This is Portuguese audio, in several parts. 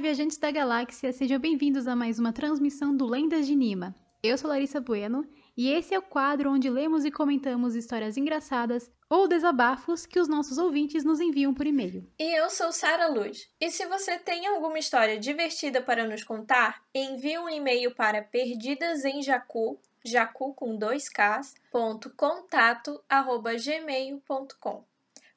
viajantes da galáxia, sejam bem-vindos a mais uma transmissão do Lendas de Nima. Eu sou Larissa Bueno e esse é o quadro onde lemos e comentamos histórias engraçadas ou desabafos que os nossos ouvintes nos enviam por e-mail. E eu sou Sara Luz. E se você tem alguma história divertida para nos contar, envie um e-mail para perdidasemjacu, jacu com dois Ks, ponto contato, arroba gmail.com.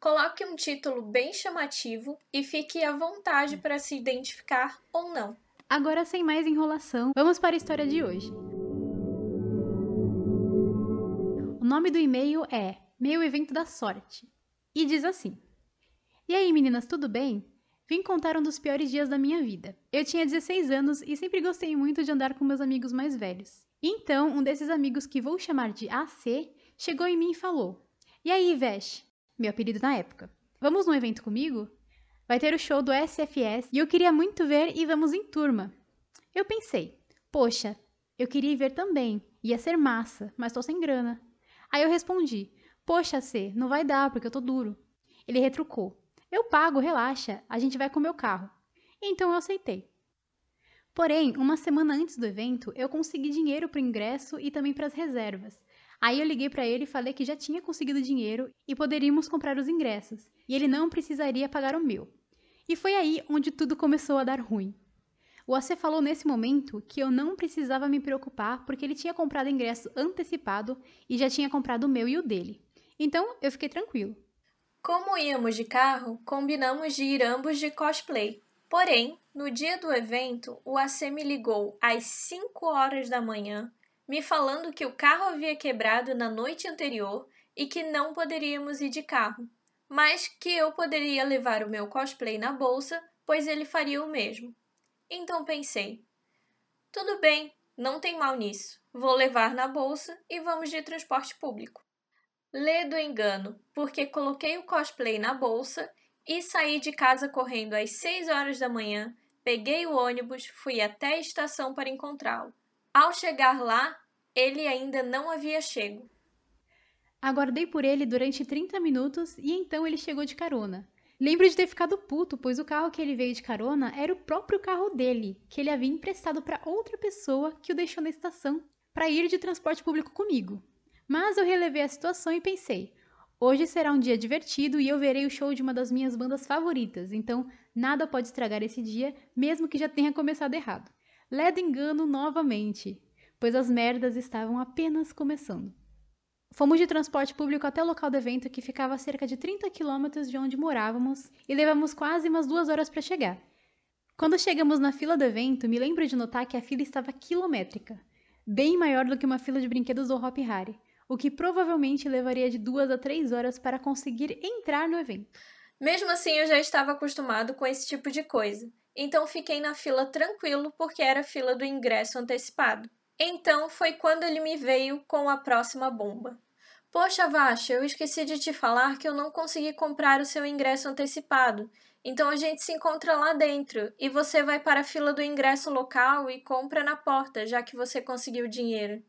Coloque um título bem chamativo e fique à vontade para se identificar ou não. Agora, sem mais enrolação, vamos para a história de hoje. O nome do e-mail é Meu Evento da Sorte e diz assim: E aí, meninas, tudo bem? Vim contar um dos piores dias da minha vida. Eu tinha 16 anos e sempre gostei muito de andar com meus amigos mais velhos. Então, um desses amigos que vou chamar de AC chegou em mim e falou: E aí, Vesh, meu apelido na época. Vamos num evento comigo? Vai ter o show do SFS e eu queria muito ver e vamos em turma. Eu pensei, poxa, eu queria ir ver também, ia ser massa, mas tô sem grana. Aí eu respondi, poxa, C, não vai dar porque eu tô duro. Ele retrucou, eu pago, relaxa, a gente vai com meu carro. Então eu aceitei. Porém, uma semana antes do evento, eu consegui dinheiro para o ingresso e também para as reservas. Aí eu liguei para ele e falei que já tinha conseguido dinheiro e poderíamos comprar os ingressos, e ele não precisaria pagar o meu. E foi aí onde tudo começou a dar ruim. O AC falou nesse momento que eu não precisava me preocupar porque ele tinha comprado ingresso antecipado e já tinha comprado o meu e o dele. Então eu fiquei tranquilo. Como íamos de carro, combinamos de ir ambos de cosplay. Porém, no dia do evento, o AC me ligou às 5 horas da manhã me falando que o carro havia quebrado na noite anterior e que não poderíamos ir de carro, mas que eu poderia levar o meu cosplay na bolsa, pois ele faria o mesmo. Então pensei: tudo bem, não tem mal nisso. Vou levar na bolsa e vamos de transporte público. Lê do engano, porque coloquei o cosplay na bolsa e saí de casa correndo às 6 horas da manhã, peguei o ônibus, fui até a estação para encontrá-lo. Ao chegar lá, ele ainda não havia chego. Aguardei por ele durante 30 minutos e então ele chegou de carona. Lembro de ter ficado puto, pois o carro que ele veio de carona era o próprio carro dele, que ele havia emprestado para outra pessoa que o deixou na estação para ir de transporte público comigo. Mas eu relevei a situação e pensei: hoje será um dia divertido e eu verei o show de uma das minhas bandas favoritas, então nada pode estragar esse dia, mesmo que já tenha começado errado. Ledo engano novamente, pois as merdas estavam apenas começando. Fomos de transporte público até o local do evento, que ficava a cerca de 30 quilômetros de onde morávamos, e levamos quase umas duas horas para chegar. Quando chegamos na fila do evento, me lembro de notar que a fila estava quilométrica, bem maior do que uma fila de brinquedos do Hop Harry, o que provavelmente levaria de duas a três horas para conseguir entrar no evento. Mesmo assim, eu já estava acostumado com esse tipo de coisa, então fiquei na fila tranquilo porque era fila do ingresso antecipado. Então foi quando ele me veio com a próxima bomba. Poxa, Vasha, eu esqueci de te falar que eu não consegui comprar o seu ingresso antecipado. Então a gente se encontra lá dentro e você vai para a fila do ingresso local e compra na porta, já que você conseguiu dinheiro.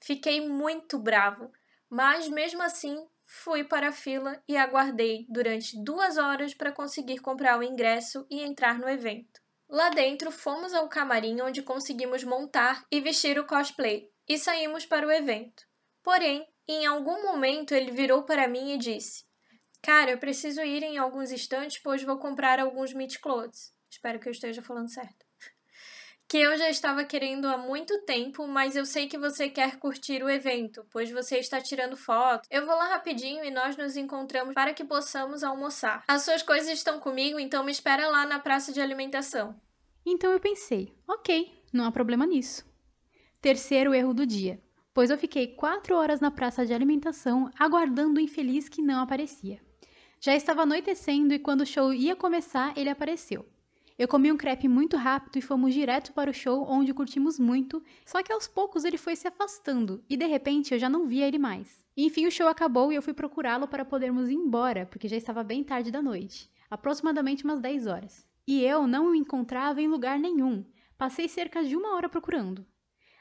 Fiquei muito bravo, mas mesmo assim fui para a fila e aguardei durante duas horas para conseguir comprar o ingresso e entrar no evento. Lá dentro, fomos ao camarim onde conseguimos montar e vestir o cosplay e saímos para o evento. Porém, em algum momento ele virou para mim e disse: Cara, eu preciso ir em alguns instantes, pois vou comprar alguns meat clothes. Espero que eu esteja falando certo que eu já estava querendo há muito tempo, mas eu sei que você quer curtir o evento, pois você está tirando foto. Eu vou lá rapidinho e nós nos encontramos para que possamos almoçar. As suas coisas estão comigo, então me espera lá na praça de alimentação. Então eu pensei, ok, não há problema nisso. Terceiro erro do dia, pois eu fiquei quatro horas na praça de alimentação aguardando o infeliz que não aparecia. Já estava anoitecendo e quando o show ia começar, ele apareceu. Eu comi um crepe muito rápido e fomos direto para o show, onde curtimos muito, só que aos poucos ele foi se afastando e de repente eu já não via ele mais. Enfim, o show acabou e eu fui procurá-lo para podermos ir embora, porque já estava bem tarde da noite, aproximadamente umas 10 horas. E eu não o encontrava em lugar nenhum. Passei cerca de uma hora procurando.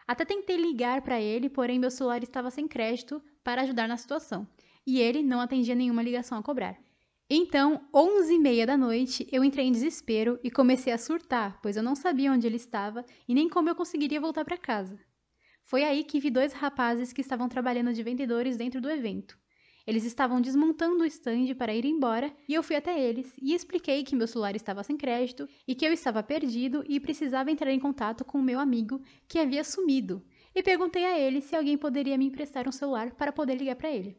Até tentei ligar para ele, porém meu celular estava sem crédito para ajudar na situação, e ele não atendia nenhuma ligação a cobrar. Então, 11 e meia da noite, eu entrei em desespero e comecei a surtar, pois eu não sabia onde ele estava e nem como eu conseguiria voltar para casa. Foi aí que vi dois rapazes que estavam trabalhando de vendedores dentro do evento. Eles estavam desmontando o stand para ir embora e eu fui até eles e expliquei que meu celular estava sem crédito e que eu estava perdido e precisava entrar em contato com o meu amigo que havia sumido. E perguntei a ele se alguém poderia me emprestar um celular para poder ligar para ele.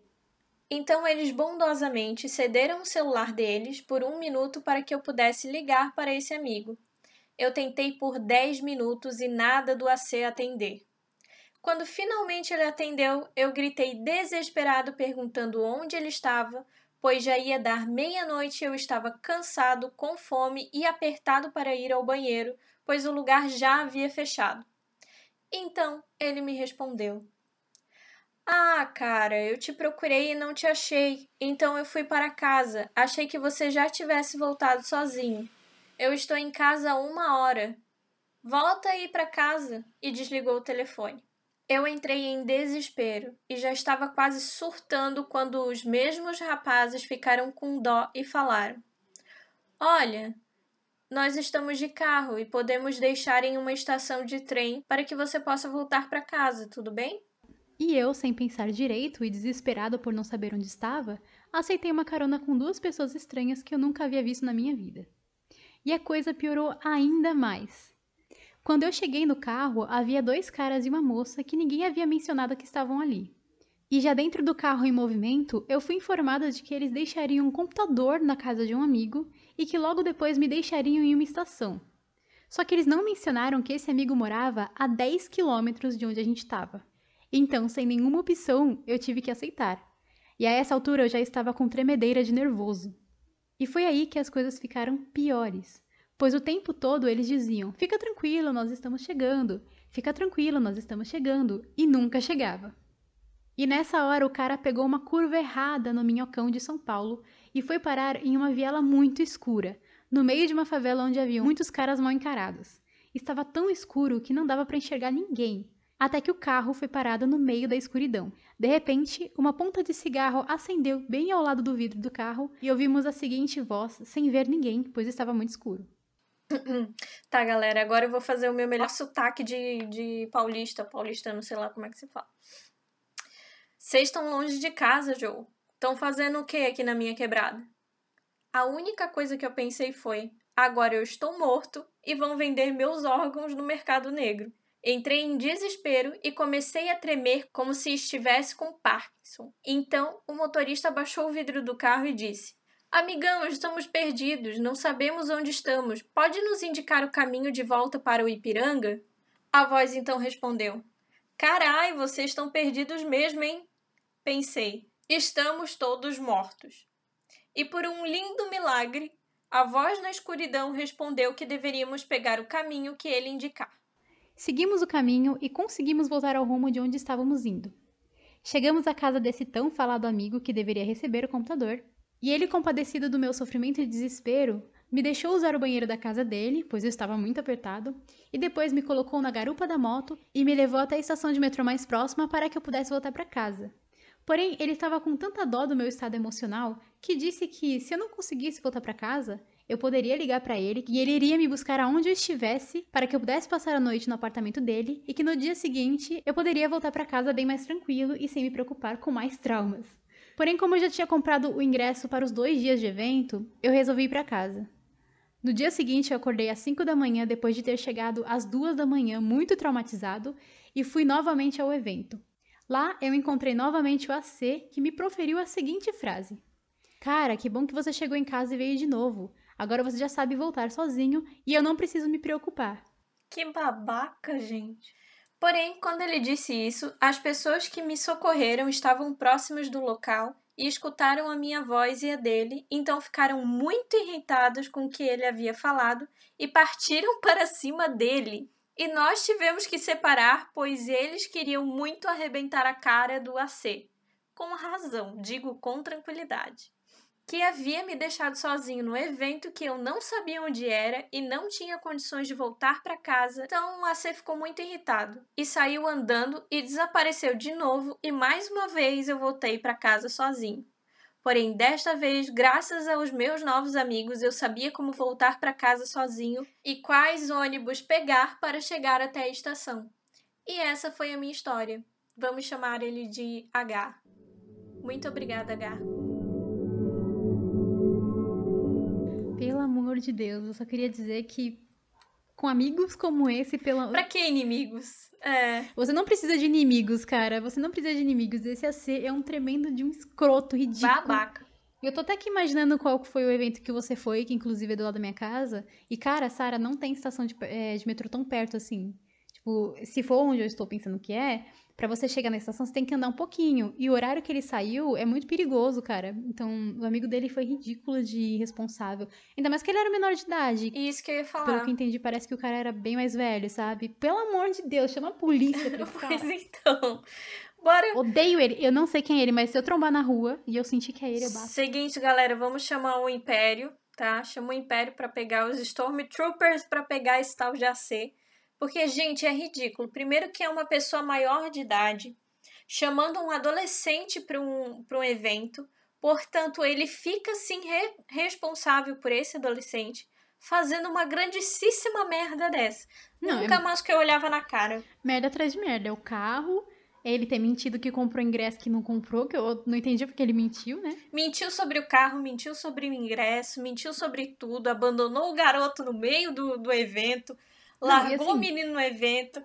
Então eles bondosamente cederam o celular deles por um minuto para que eu pudesse ligar para esse amigo. Eu tentei por 10 minutos e nada do AC atender. Quando finalmente ele atendeu, eu gritei desesperado perguntando onde ele estava, pois já ia dar meia-noite e eu estava cansado, com fome e apertado para ir ao banheiro, pois o lugar já havia fechado. Então ele me respondeu: ah, cara, eu te procurei e não te achei. Então eu fui para casa. Achei que você já tivesse voltado sozinho. Eu estou em casa há uma hora. Volta aí para casa. E desligou o telefone. Eu entrei em desespero e já estava quase surtando quando os mesmos rapazes ficaram com dó e falaram: Olha, nós estamos de carro e podemos deixar em uma estação de trem para que você possa voltar para casa, tudo bem? E eu, sem pensar direito e desesperado por não saber onde estava, aceitei uma carona com duas pessoas estranhas que eu nunca havia visto na minha vida. E a coisa piorou ainda mais. Quando eu cheguei no carro, havia dois caras e uma moça que ninguém havia mencionado que estavam ali. E já dentro do carro em movimento, eu fui informada de que eles deixariam um computador na casa de um amigo e que logo depois me deixariam em uma estação. Só que eles não mencionaram que esse amigo morava a 10 quilômetros de onde a gente estava. Então, sem nenhuma opção, eu tive que aceitar. E a essa altura eu já estava com tremedeira de nervoso. E foi aí que as coisas ficaram piores. Pois o tempo todo eles diziam: Fica tranquilo, nós estamos chegando. Fica tranquilo, nós estamos chegando. E nunca chegava. E nessa hora o cara pegou uma curva errada no Minhocão de São Paulo e foi parar em uma viela muito escura, no meio de uma favela onde havia muitos caras mal encarados. Estava tão escuro que não dava para enxergar ninguém, até que o carro foi parado no meio da escuridão. De repente, uma ponta de cigarro acendeu bem ao lado do vidro do carro e ouvimos a seguinte voz, sem ver ninguém, pois estava muito escuro. tá, galera, agora eu vou fazer o meu melhor sotaque de, de paulista, paulista, não sei lá como é que se fala. Vocês estão longe de casa, Joe. Estão fazendo o que aqui na minha quebrada? A única coisa que eu pensei foi: agora eu estou morto e vão vender meus órgãos no mercado negro. Entrei em desespero e comecei a tremer como se estivesse com Parkinson. Então, o motorista baixou o vidro do carro e disse: Amigão, estamos perdidos, não sabemos onde estamos. Pode nos indicar o caminho de volta para o Ipiranga? A voz então respondeu: Carai, vocês estão perdidos mesmo, hein? Pensei: estamos todos mortos. E por um lindo milagre, a voz na escuridão respondeu que deveríamos pegar o caminho que ele indicar. Seguimos o caminho e conseguimos voltar ao rumo de onde estávamos indo. Chegamos à casa desse tão falado amigo que deveria receber o computador, e ele, compadecido do meu sofrimento e desespero, me deixou usar o banheiro da casa dele, pois eu estava muito apertado, e depois me colocou na garupa da moto e me levou até a estação de metrô mais próxima para que eu pudesse voltar para casa. Porém, ele estava com tanta dó do meu estado emocional que disse que, se eu não conseguisse voltar para casa, eu poderia ligar para ele e ele iria me buscar aonde eu estivesse para que eu pudesse passar a noite no apartamento dele e que no dia seguinte eu poderia voltar para casa bem mais tranquilo e sem me preocupar com mais traumas. Porém, como eu já tinha comprado o ingresso para os dois dias de evento, eu resolvi ir para casa. No dia seguinte, eu acordei às 5 da manhã depois de ter chegado às 2 da manhã muito traumatizado e fui novamente ao evento. Lá eu encontrei novamente o AC que me proferiu a seguinte frase: Cara, que bom que você chegou em casa e veio de novo. Agora você já sabe voltar sozinho e eu não preciso me preocupar. Que babaca, gente. Porém, quando ele disse isso, as pessoas que me socorreram estavam próximas do local e escutaram a minha voz e a dele, então ficaram muito irritados com o que ele havia falado e partiram para cima dele. E nós tivemos que separar, pois eles queriam muito arrebentar a cara do AC. Com razão, digo com tranquilidade que havia me deixado sozinho no evento que eu não sabia onde era e não tinha condições de voltar para casa. Então o AC ficou muito irritado e saiu andando e desapareceu de novo e mais uma vez eu voltei para casa sozinho. Porém, desta vez, graças aos meus novos amigos, eu sabia como voltar para casa sozinho e quais ônibus pegar para chegar até a estação. E essa foi a minha história. Vamos chamar ele de H. Muito obrigada, H. amor de Deus, eu só queria dizer que com amigos como esse, pela. Pra que inimigos? É. Você não precisa de inimigos, cara. Você não precisa de inimigos. Esse AC é um tremendo de um escroto ridículo. Babaca. Eu tô até aqui imaginando qual foi o evento que você foi, que inclusive é do lado da minha casa. E, cara, Sara, não tem estação de, é, de metrô tão perto assim. Tipo, se for onde eu estou pensando que é, para você chegar na estação, você tem que andar um pouquinho. E o horário que ele saiu é muito perigoso, cara. Então, o amigo dele foi ridículo de irresponsável. Ainda mais que ele era menor de idade. Isso que eu ia falar. Pelo que entendi, parece que o cara era bem mais velho, sabe? Pelo amor de Deus, chama a polícia pra esse cara. Pois então. Bora. Odeio ele. Eu não sei quem é ele, mas se eu trombar na rua e eu sentir que é ele, eu bato. Seguinte, galera, vamos chamar o Império, tá? Chama o Império para pegar os Stormtroopers para pegar esse tal de AC. Porque, gente, é ridículo. Primeiro que é uma pessoa maior de idade chamando um adolescente para um, um evento. Portanto, ele fica sim re responsável por esse adolescente fazendo uma grandíssima merda dessa. Não, Nunca é... mais que eu olhava na cara. Merda atrás de merda. É o carro, ele ter mentido que comprou ingresso que não comprou, que eu não entendi porque ele mentiu, né? Mentiu sobre o carro, mentiu sobre o ingresso, mentiu sobre tudo, abandonou o garoto no meio do, do evento largou assim... o menino no evento.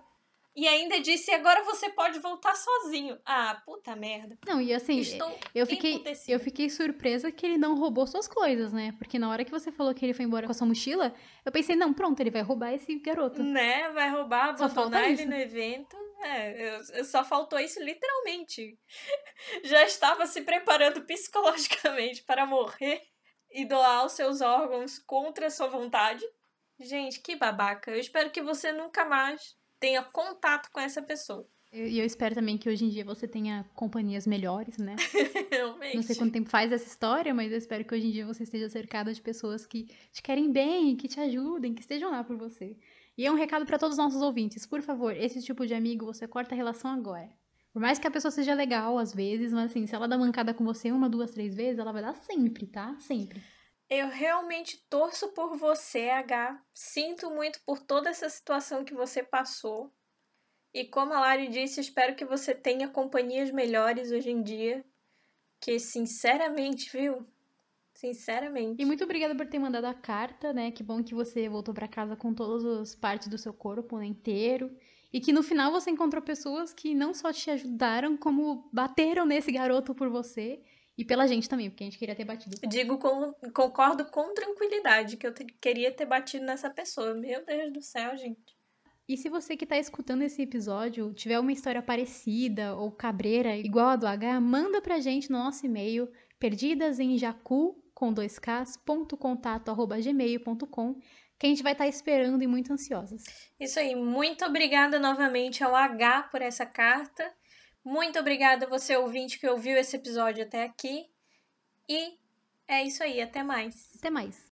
E ainda disse, agora você pode voltar sozinho. Ah, puta merda. Não, e assim, Estou eu fiquei, eu fiquei surpresa que ele não roubou suas coisas, né? Porque na hora que você falou que ele foi embora com a sua mochila, eu pensei, não, pronto, ele vai roubar esse garoto. Né? Vai roubar, abandonar ele no evento. É, eu, eu, só faltou isso literalmente. Já estava se preparando psicologicamente para morrer e doar os seus órgãos contra a sua vontade. Gente, que babaca. Eu espero que você nunca mais tenha contato com essa pessoa. E eu, espero também que hoje em dia você tenha companhias melhores, né? Realmente. Não sei quanto tempo faz essa história, mas eu espero que hoje em dia você esteja cercada de pessoas que te querem bem, que te ajudem, que estejam lá por você. E é um recado para todos os nossos ouvintes. Por favor, esse tipo de amigo, você corta a relação agora. Por mais que a pessoa seja legal às vezes, mas assim, se ela dá mancada com você uma, duas, três vezes, ela vai dar sempre, tá? Sempre. Eu realmente torço por você, H. Sinto muito por toda essa situação que você passou. E como a Lari disse, espero que você tenha companhias melhores hoje em dia. Que, sinceramente, viu? Sinceramente. E muito obrigada por ter mandado a carta, né? Que bom que você voltou para casa com todas as partes do seu corpo né, inteiro. E que no final você encontrou pessoas que não só te ajudaram, como bateram nesse garoto por você e pela gente também, porque a gente queria ter batido. Digo, com, concordo com tranquilidade que eu te, queria ter batido nessa pessoa. Meu Deus do céu, gente. E se você que está escutando esse episódio tiver uma história parecida ou cabreira igual a do H, manda pra gente no nosso e-mail perdidasemjacu com dois ks, ponto, contato, arroba, gmail.com que a gente vai estar tá esperando e muito ansiosas. Isso aí, muito obrigada novamente ao H por essa carta muito obrigada você ouvinte que ouviu esse episódio até aqui. E é isso aí, até mais. Até mais.